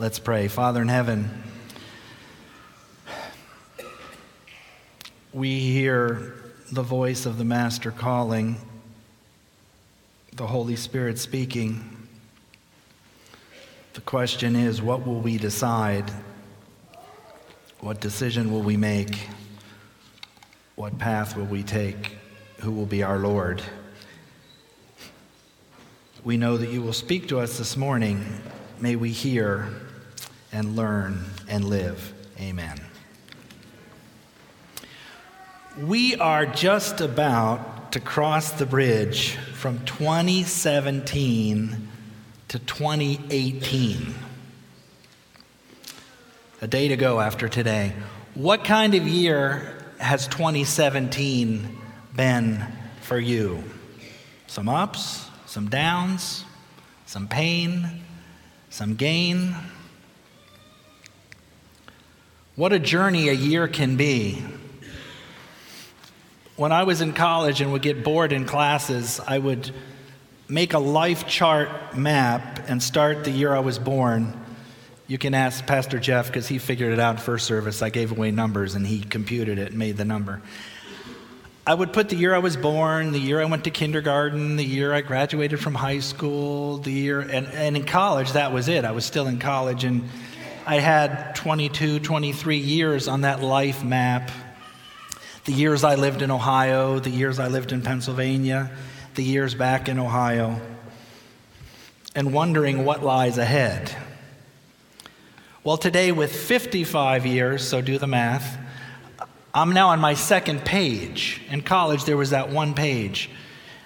Let's pray. Father in heaven, we hear the voice of the Master calling, the Holy Spirit speaking. The question is what will we decide? What decision will we make? What path will we take? Who will be our Lord? We know that you will speak to us this morning. May we hear and learn and live. Amen. We are just about to cross the bridge from 2017 to 2018. A day to go after today. What kind of year has 2017 been for you? Some ups, some downs, some pain, some gain. What a journey a year can be. When I was in college and would get bored in classes, I would make a life chart map and start the year I was born. You can ask Pastor Jeff because he figured it out first service. I gave away numbers and he computed it and made the number. I would put the year I was born, the year I went to kindergarten, the year I graduated from high school, the year, and, and in college, that was it. I was still in college, and I had 22, 23 years on that life map. The years I lived in Ohio, the years I lived in Pennsylvania, the years back in Ohio, and wondering what lies ahead. Well, today, with 55 years, so do the math, I'm now on my second page. In college, there was that one page.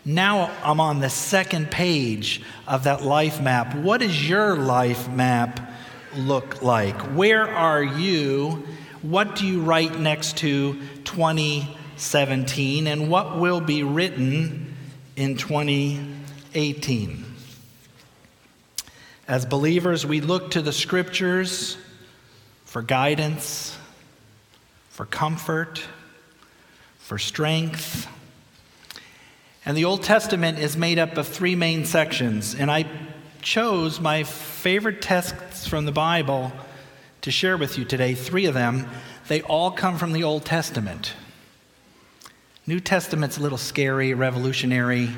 Now I'm on the second page of that life map. What is your life map look like? Where are you? What do you write next to 2017? And what will be written in 2018? As believers, we look to the scriptures for guidance for comfort, for strength. And the Old Testament is made up of three main sections. And I chose my favorite texts from the Bible to share with you today, three of them. They all come from the Old Testament. New Testament's a little scary, revolutionary,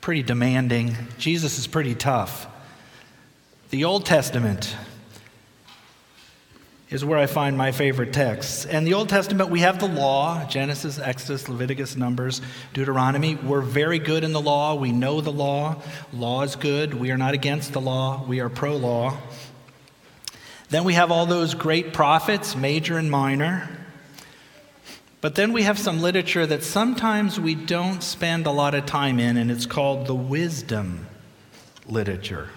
pretty demanding. Jesus is pretty tough. The Old Testament, is where I find my favorite texts. In the Old Testament, we have the law Genesis, Exodus, Leviticus, Numbers, Deuteronomy. We're very good in the law. We know the law. Law is good. We are not against the law, we are pro law. Then we have all those great prophets, major and minor. But then we have some literature that sometimes we don't spend a lot of time in, and it's called the wisdom literature.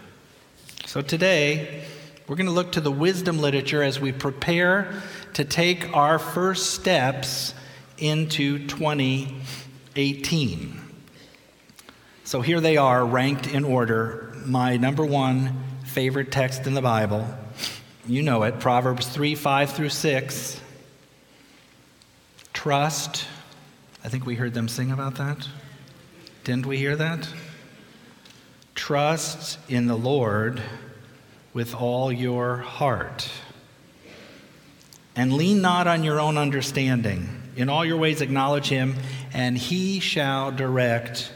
So today, we're going to look to the wisdom literature as we prepare to take our first steps into 2018. So here they are, ranked in order. My number one favorite text in the Bible. You know it Proverbs 3 5 through 6. Trust. I think we heard them sing about that. Didn't we hear that? Trust in the Lord with all your heart. And lean not on your own understanding. In all your ways, acknowledge him, and he shall direct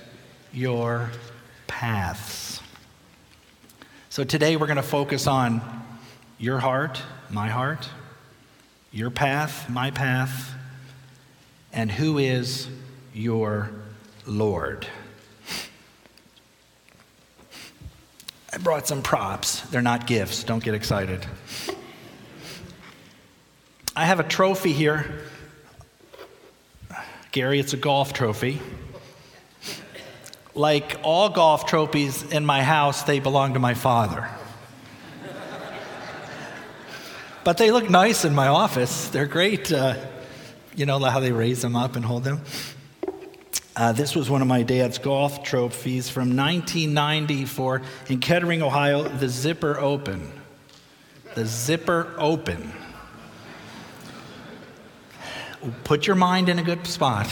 your paths. So today we're going to focus on your heart, my heart, your path, my path, and who is your Lord. I brought some props. They're not gifts. Don't get excited. I have a trophy here. Gary, it's a golf trophy. Like all golf trophies in my house, they belong to my father. but they look nice in my office. They're great. Uh, you know how they raise them up and hold them? Uh, this was one of my dad's golf trophies from 1994 in Kettering, Ohio, the Zipper Open. The Zipper Open. Put your mind in a good spot.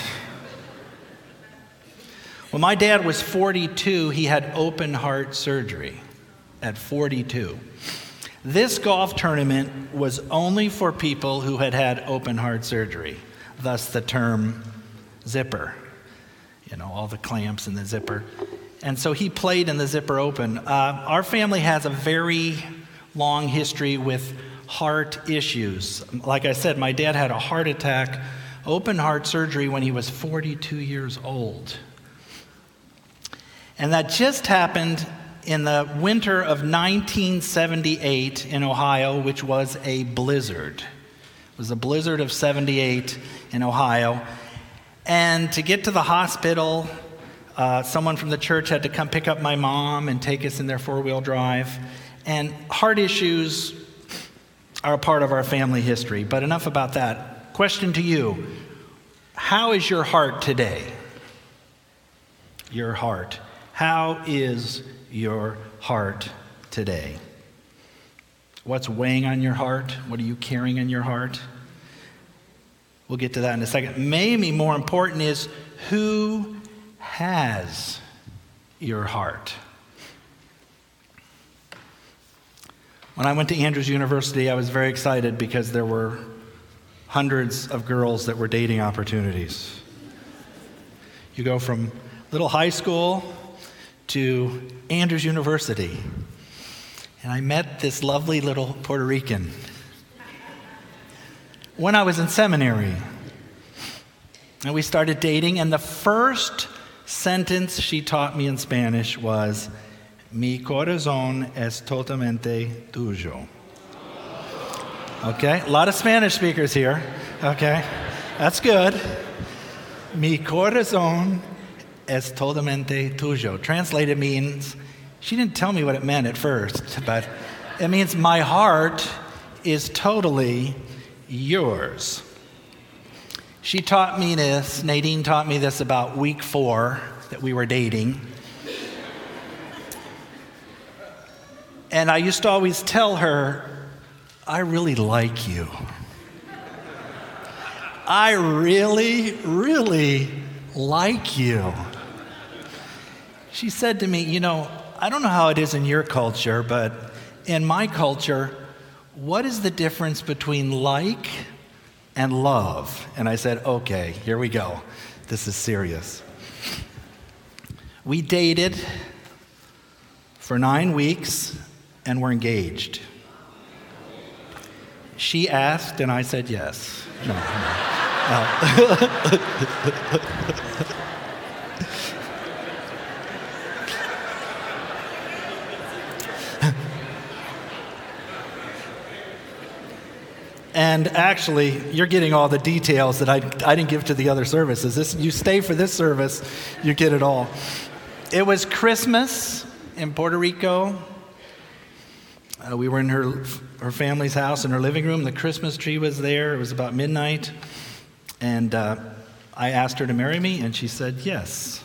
When my dad was 42, he had open heart surgery at 42. This golf tournament was only for people who had had open heart surgery, thus the term zipper. You know, all the clamps and the zipper. And so he played in the zipper open. Uh, our family has a very long history with heart issues. Like I said, my dad had a heart attack, open heart surgery when he was 42 years old. And that just happened in the winter of 1978 in Ohio, which was a blizzard. It was a blizzard of 78 in Ohio. And to get to the hospital, uh, someone from the church had to come pick up my mom and take us in their four wheel drive. And heart issues are a part of our family history. But enough about that. Question to you How is your heart today? Your heart. How is your heart today? What's weighing on your heart? What are you carrying in your heart? We'll get to that in a second. Maybe more important is who has your heart? When I went to Andrews University, I was very excited because there were hundreds of girls that were dating opportunities. You go from little high school to Andrews University. And I met this lovely little Puerto Rican when I was in seminary. And we started dating, and the first sentence she taught me in Spanish was, Mi corazón es totalmente tuyo. Okay, a lot of Spanish speakers here. Okay, that's good. Mi corazón es totalmente tuyo. Translated means, she didn't tell me what it meant at first, but it means my heart is totally yours. She taught me this, Nadine taught me this about week four that we were dating. And I used to always tell her, I really like you. I really, really like you. She said to me, You know, I don't know how it is in your culture, but in my culture, what is the difference between like and love? And I said, Okay, here we go. This is serious. We dated for nine weeks and were engaged. She asked, and I said yes. No, no. no. Uh, And actually, you're getting all the details that I, I didn't give to the other services. This, you stay for this service, you get it all. It was Christmas in Puerto Rico. Uh, we were in her, her family's house in her living room. The Christmas tree was there. It was about midnight. And uh, I asked her to marry me, and she said yes.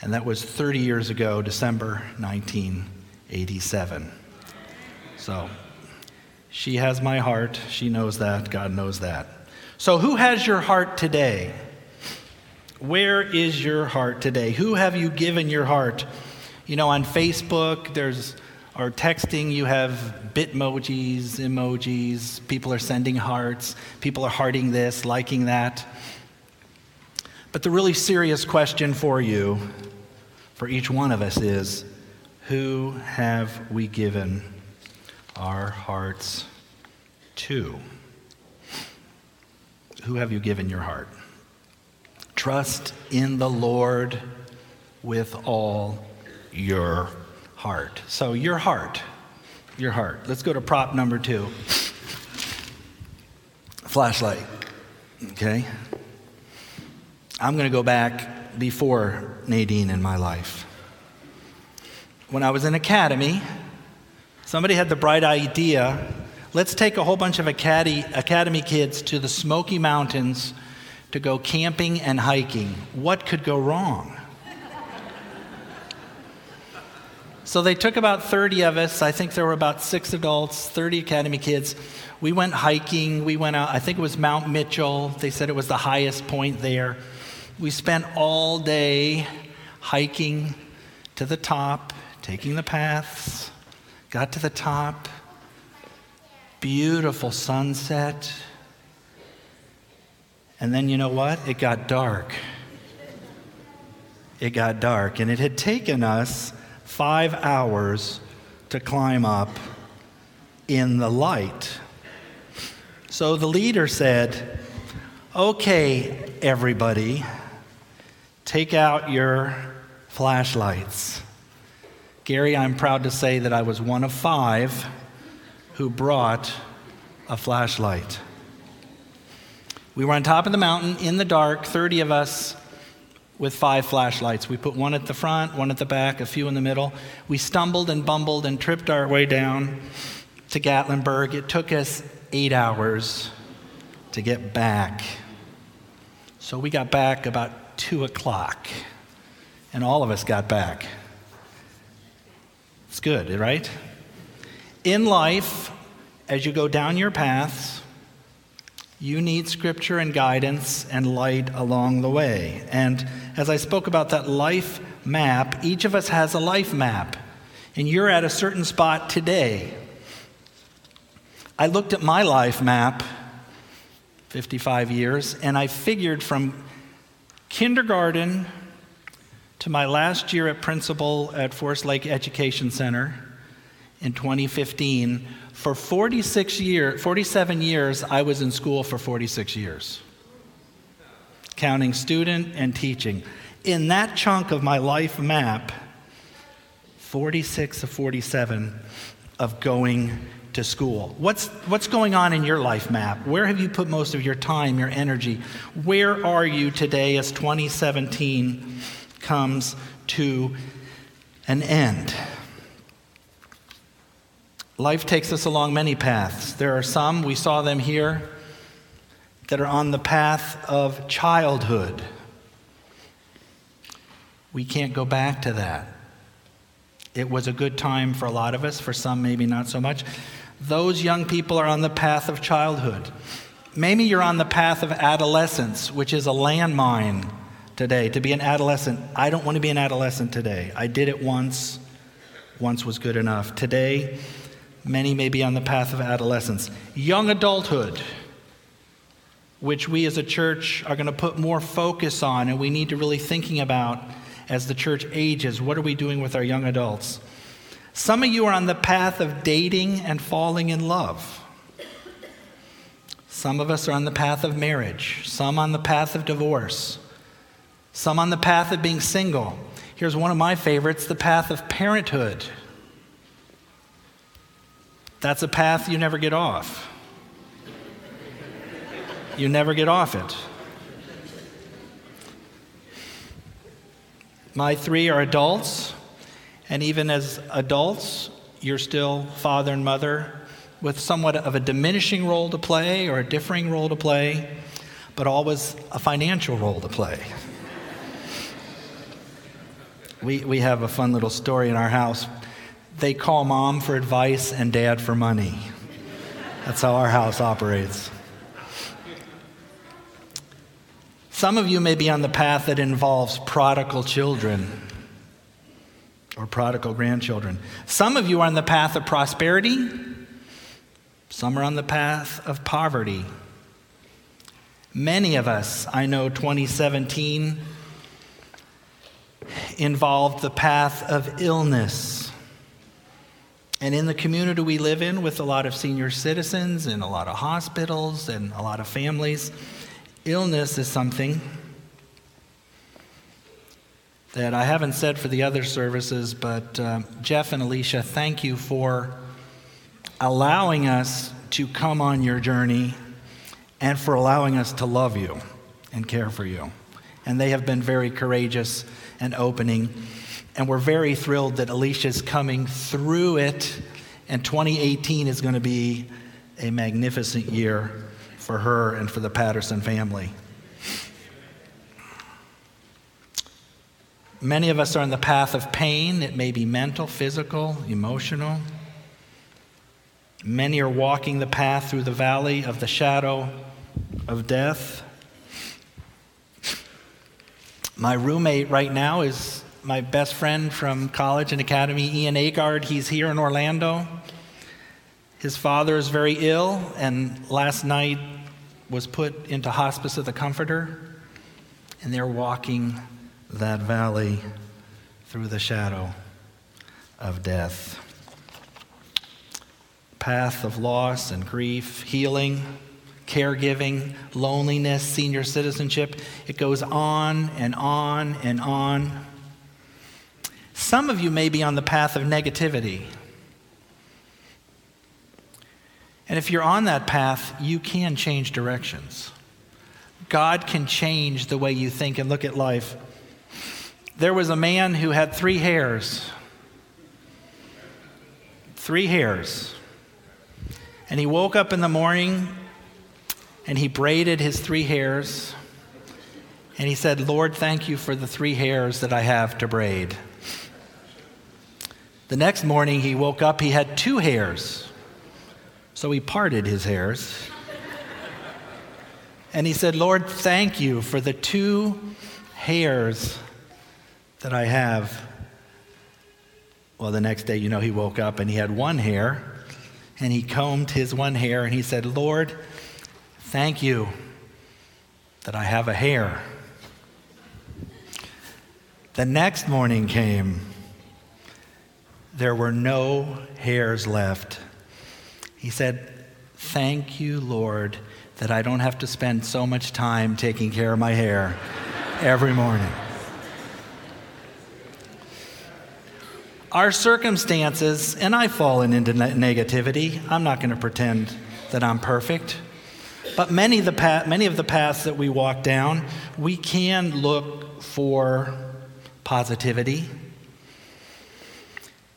And that was 30 years ago, December 1987. So she has my heart. She knows that. God knows that. So, who has your heart today? Where is your heart today? Who have you given your heart? You know, on Facebook, there's or texting, you have bitmojis, emojis. People are sending hearts. People are hearting this, liking that. But the really serious question for you, for each one of us, is who have we given our hearts to. Who have you given your heart? Trust in the Lord with all your heart. So, your heart, your heart. Let's go to prop number two flashlight. Okay? I'm going to go back before Nadine in my life. When I was in academy, Somebody had the bright idea let's take a whole bunch of academy, kids to the Smoky Mountains to go camping and hiking. What could go wrong? So they took about 30 of us. I think there were about six adults, 30 academy kids. We went hiking. We went out, I think it was Mount Mitchell. They said it was the highest point there. We spent all day hiking to the top, taking the paths, got to the top, beautiful sunset. And then you know what? It got dark. It got dark. And it had taken us five hours to climb up in the light. So the leader said, Okay, everybody, take out your flashlights. Gary, I'm proud to say that I was one of five who brought a flashlight. We were on top of the mountain in the dark, 30 of us with five flashlights. We put one at the front, one at the back, a few in the middle. We stumbled and bumbled and tripped our way down to Gatlinburg. It took us eight hours to get back. So we got back about two o'clock, and all of us got back. It's good, right? In life, as you go down your paths, you need scripture and guidance and light along the way. And as I spoke about that life map, each of us has a life map. And you're at a certain spot today. I looked at my life map 55 years, and I figured from kindergarten to my last year at principal at Forest Lake Education Center in 2015, for 46 years, 47 years, I was in school for 46 years, counting student and teaching. In that chunk of my life map, 46 of 47 of going to school? What's, what's going on in your life map? Where have you put most of your time, your energy? Where are you today as 2017 comes to an end? Life takes us along many paths. There are some, we saw them here, that are on the path of childhood. We can't go back to that. It was a good time for a lot of us, for some, maybe not so much. Those young people are on the path of childhood. Maybe you're on the path of adolescence, which is a landmine today. To be an adolescent, I don't want to be an adolescent today. I did it once, once was good enough. Today, many may be on the path of adolescence. Young adulthood, which we as a church are going to put more focus on and we need to really thinking about as the church ages. What are we doing with our young adults? Some of you are on the path of dating and falling in love. Some of us are on the path of marriage, some on the path of divorce, some on the path of being single. Here's one of my favorites the path of parenthood. That's a path you never get off. You never get off it. My three are adults. And even as adults, you're still father and mother with somewhat of a diminishing role to play or a differing role to play, but always a financial role to play. We, we have a fun little story in our house. They call mom for advice and dad for money. That's how our house operates. Some of you may be on the path that involves prodigal children or prodigal grandchildren. Some of you are on the path of prosperity, some are on the path of poverty. Many of us, I know 2017 involved the path of illness. And in the community we live in, with a lot of senior citizens and a lot of hospitals and a lot of families, illness is something that I haven't said for the other services, but uh, Jeff and Alicia, thank you for allowing us to come on your journey and for allowing us to love you and care for you. And they have been very courageous and opening. And we're very thrilled that Alicia's coming through it. And 2018 is going to be a magnificent year for her and for the Patterson family. Many of us are on the path of pain. It may be mental, physical, emotional. Many are walking the path through the valley of the shadow of death. My roommate right now is my best friend from college and academy, Ian Agard. He's here in Orlando. His father is very ill, and last night was put into hospice of the Comforter, and they're walking that valley through the shadow of death. Path of loss and grief, healing, caregiving, loneliness, senior citizenship. It goes on and on and on. Some of you may be on the path of negativity. And if you're on that path, you can change directions. God can change the way you think and look at life. There was a man who had three hairs. Three hairs. And he woke up in the morning and he braided his three hairs. And he said, Lord, thank you for the three hairs that I have to braid. The next morning he woke up, he had two hairs. So he parted his hairs. and he said, Lord, thank you for the two hairs that I have. Well, the next day, you know, he woke up and he had one hair and he combed his one hair and he said, Lord, thank you that I have a hair. The next morning came. There were no hairs left. He said, Thank you, Lord, that I don't have to spend so much time taking care of my hair every morning. Our circumstances, and I've fallen into negativity. I'm not going to pretend that I'm perfect. But many of, the path, many of the paths that we walk down, we can look for positivity.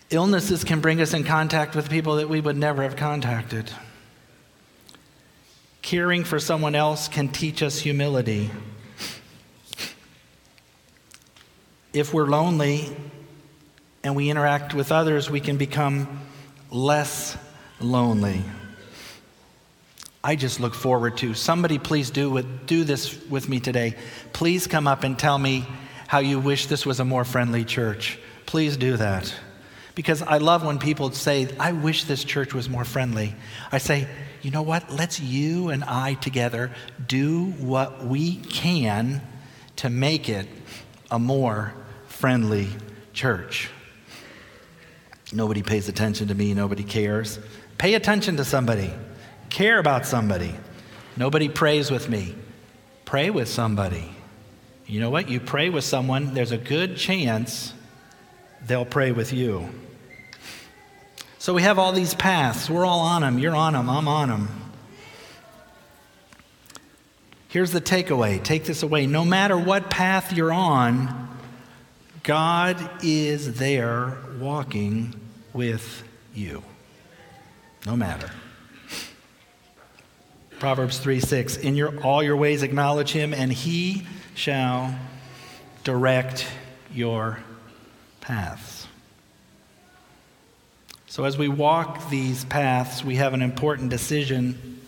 Illnesses can bring us in contact with people that we would never have contacted. Caring for someone else can teach us humility. If we're lonely, and we interact with others, we can become less lonely. I just look forward to somebody please do with, do this with me today. Please come up and tell me how you wish this was a more friendly church. Please do that. Because I love when people say, I wish this church was more friendly. I say, you know what? Let's you and I together do what we can to make it a more friendly church. Nobody pays attention to me, nobody cares. Pay attention to somebody, care about somebody. Nobody prays with me. Pray with somebody. You know what? You pray with someone, there's a good chance they'll pray with you. So we have all these paths. We're all on them. You're on them. I'm on them. Here's the takeaway take this away. No matter what path you're on, God is there walking with you, no matter. Proverbs 3 6, in your, all your ways acknowledge him, and he shall direct your paths. So, as we walk these paths, we have an important decision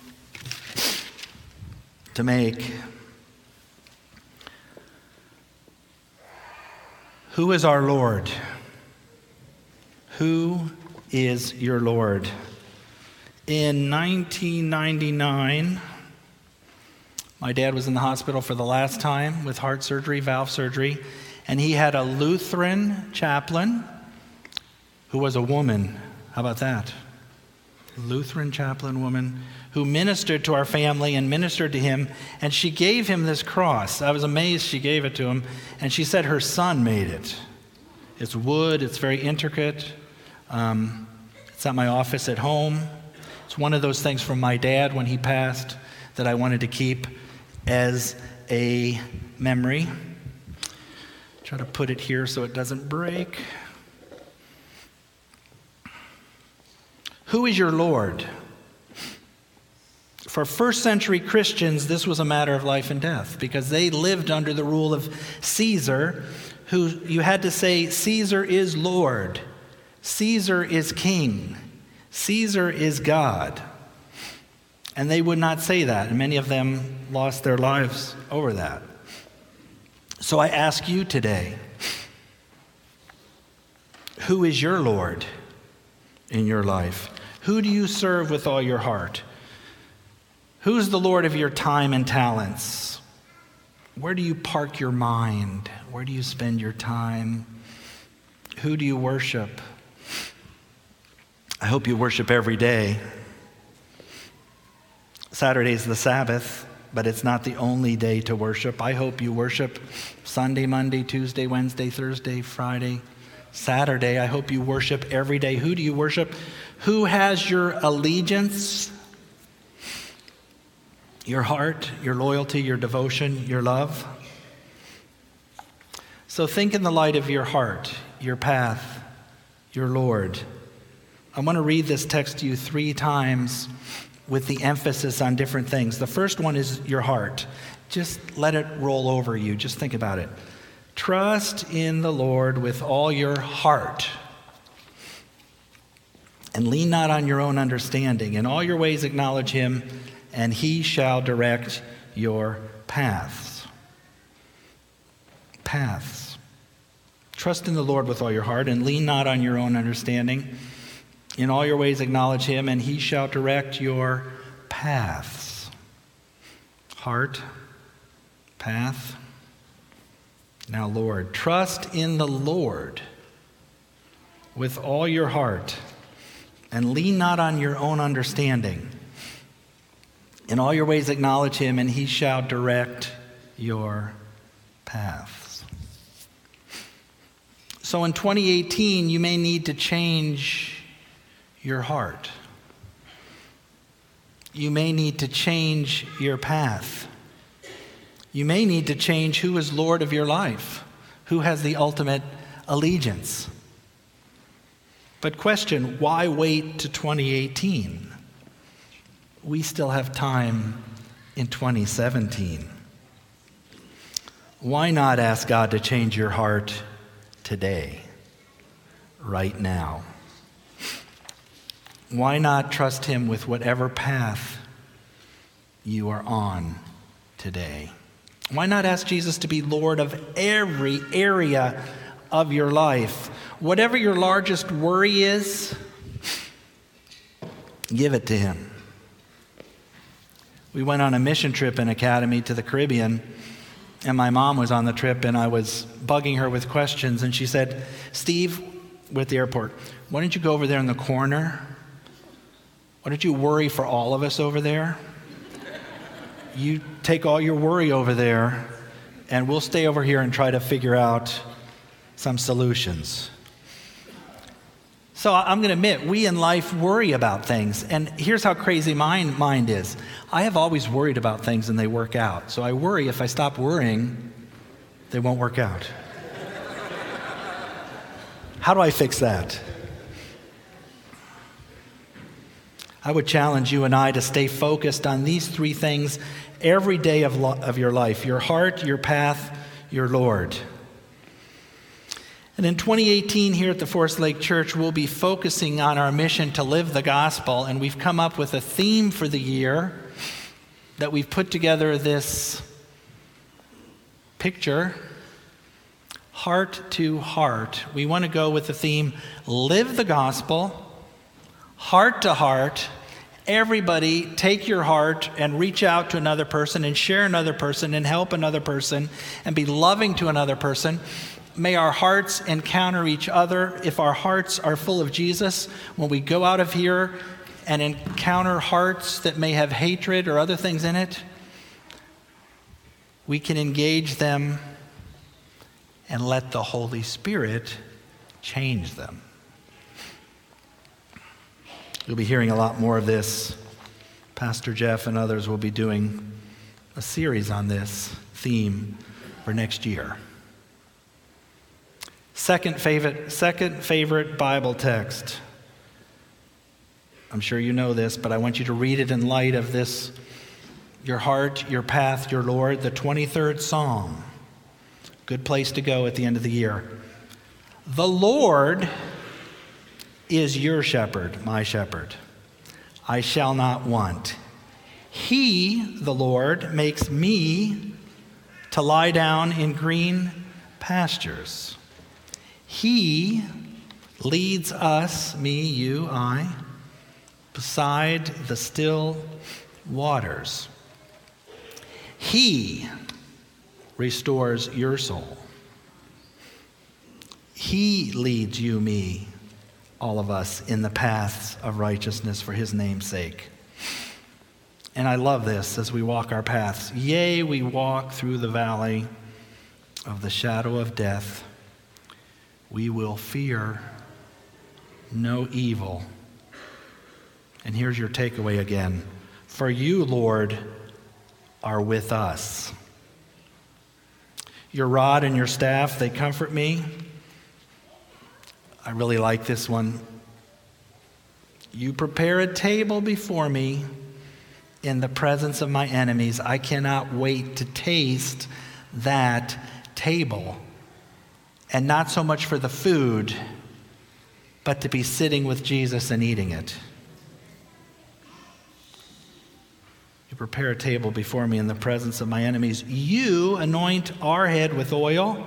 to make. Who is our Lord? Who is your Lord? In 1999, my dad was in the hospital for the last time with heart surgery, valve surgery, and he had a Lutheran chaplain who was a woman. How about that? Lutheran chaplain woman who ministered to our family and ministered to him, and she gave him this cross. I was amazed she gave it to him, and she said her son made it. It's wood, it's very intricate. Um, it's at my office at home. It's one of those things from my dad when he passed that I wanted to keep as a memory. Try to put it here so it doesn't break. Who is your Lord? For first century Christians, this was a matter of life and death because they lived under the rule of Caesar, who you had to say, Caesar is Lord, Caesar is king, Caesar is God. And they would not say that, and many of them lost their lives over that. So I ask you today Who is your Lord in your life? Who do you serve with all your heart? Who's the Lord of your time and talents? Where do you park your mind? Where do you spend your time? Who do you worship? I hope you worship every day. Saturday is the Sabbath, but it's not the only day to worship. I hope you worship Sunday, Monday, Tuesday, Wednesday, Thursday, Friday, Saturday. I hope you worship every day. Who do you worship? Who has your allegiance? Your heart, your loyalty, your devotion, your love? So think in the light of your heart, your path, your Lord. I want to read this text to you three times with the emphasis on different things. The first one is your heart. Just let it roll over you. Just think about it. Trust in the Lord with all your heart. And lean not on your own understanding. In all your ways acknowledge him, and he shall direct your paths. Paths. Trust in the Lord with all your heart, and lean not on your own understanding. In all your ways acknowledge him, and he shall direct your paths. Heart, path. Now, Lord, trust in the Lord with all your heart and lean not on your own understanding. In all your ways, acknowledge him, and he shall direct your paths. So, in 2018, you may need to change your heart. You may need to change your path. You may need to change who is Lord of your life, who has the ultimate allegiance. But, question why wait to 2018? We still have time in 2017. Why not ask God to change your heart today, right now? Why not trust Him with whatever path you are on today? Why not ask Jesus to be Lord of every area of your life? Whatever your largest worry is, give it to Him. We went on a mission trip in Academy to the Caribbean, and my mom was on the trip, and I was bugging her with questions, and she said, Steve, with the airport, why don't you go over there in the corner? Why don't you worry for all of us over there? you take all your worry over there, and we'll stay over here and try to figure out some solutions. So I'm going to admit, we in life worry about things. And here's how crazy my mind is I have always worried about things and they work out. So I worry if I stop worrying, they won't work out. how do I fix that? I would challenge you and I to stay focused on these three things every day of, lo- of your life your heart, your path, your Lord. And in 2018, here at the Forest Lake Church, we'll be focusing on our mission to live the gospel. And we've come up with a theme for the year that we've put together this picture heart to heart. We want to go with the theme live the gospel, heart to heart, Everybody, take your heart and reach out to another person and share another person and help another person and be loving to another person. May our hearts encounter each other. If our hearts are full of Jesus, when we go out of here and encounter hearts that may have hatred or other things in it, we can engage them and let the Holy Spirit change them. You'll be hearing a lot more of this. Pastor Jeff and others will be doing a series on this theme for next year. Second favorite, second favorite Bible text. I'm sure you know this, but I want you to read it in light of this your heart, your path, your Lord, the 23rd Psalm. Good place to go at the end of the year. The Lord is your shepherd, my shepherd. I shall not want. He, the Lord, makes me to lie down in green pastures. He leads us, me, you, I, beside the still waters. He restores your soul. He leads you, me, all of us, in the paths of righteousness for his name's sake. And I love this as we walk our paths. Yea, we walk through the valley of the shadow of death. We will fear no evil. And here's your takeaway again For you, Lord, are with us. Your rod and your staff, they comfort me. I really like this one. You prepare a table before me in the presence of my enemies. I cannot wait to taste that table. And not so much for the food, but to be sitting with Jesus and eating it. You prepare a table before me in the presence of my enemies. You anoint our head with oil.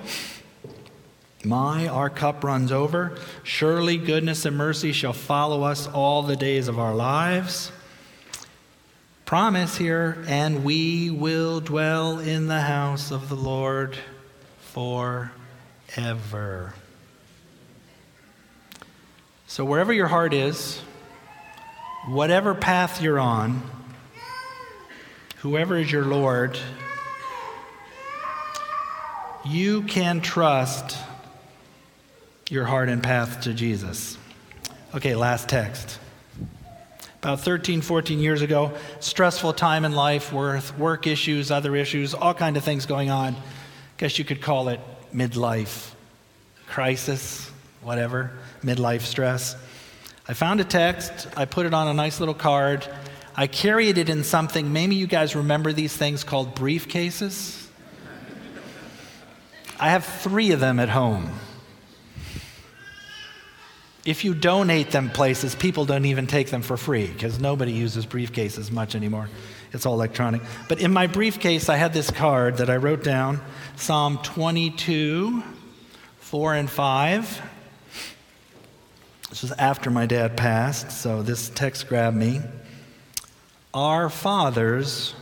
My, our cup runs over. Surely goodness and mercy shall follow us all the days of our lives. Promise here, and we will dwell in the house of the Lord forever. So, wherever your heart is, whatever path you're on, whoever is your Lord, you can trust your heart and path to Jesus. Okay, last text. About 13, 14 years ago, stressful time in life, worth work issues, other issues, all kind of things going on. Guess you could call it midlife crisis, whatever, midlife stress. I found a text, I put it on a nice little card. I carried it in something, maybe you guys remember these things called briefcases. I have three of them at home. If you donate them places, people don't even take them for free because nobody uses briefcases much anymore. It's all electronic. But in my briefcase, I had this card that I wrote down Psalm 22, 4 and 5. This was after my dad passed, so this text grabbed me. Our fathers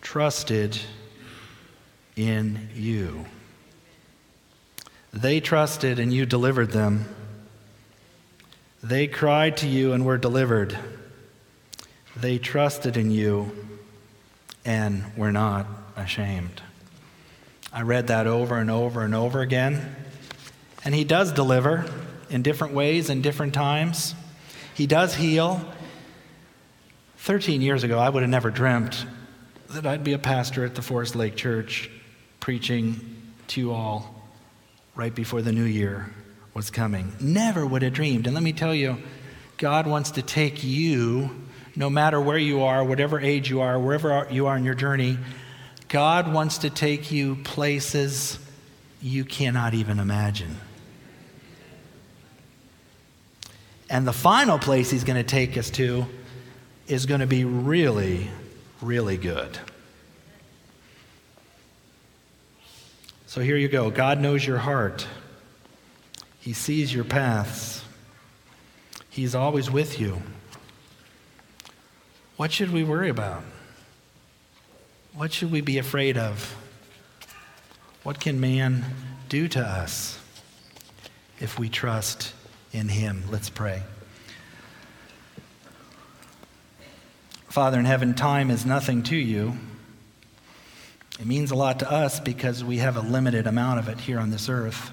trusted in you. They trusted and you delivered them. They cried to you and were delivered. They trusted in you and were not ashamed. I read that over and over and over again. And he does deliver in different ways and different times. He does heal. 13 years ago, I would have never dreamt that I'd be a pastor at the Forest Lake Church preaching to you all right before the new year was coming. Never would have dreamed. And let me tell you, God wants to take you, no matter where you are, whatever age you are, wherever you are in your journey, God wants to take you places you cannot even imagine. And the final place He's going to take us to is going to be really, really good. So here you go. God knows your heart. He sees your paths. He's always with you. What should we worry about? What should we be afraid of? What can man do to us if we trust in him? Let's pray. Father in heaven, time is nothing to you. It means a lot to us because we have a limited amount of it here on this earth.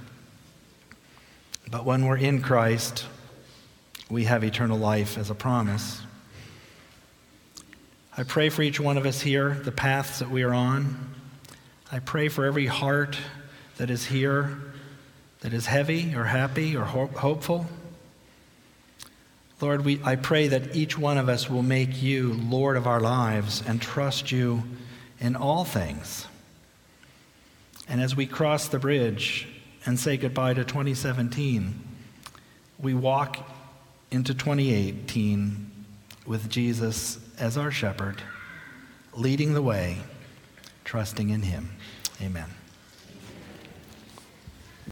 But when we're in Christ, we have eternal life as a promise. I pray for each one of us here, the paths that we are on. I pray for every heart that is here that is heavy or happy or hopeful. Lord, we, I pray that each one of us will make you Lord of our lives and trust you in all things. And as we cross the bridge, and say goodbye to 2017, we walk into 2018 with Jesus as our shepherd, leading the way, trusting in him. Amen.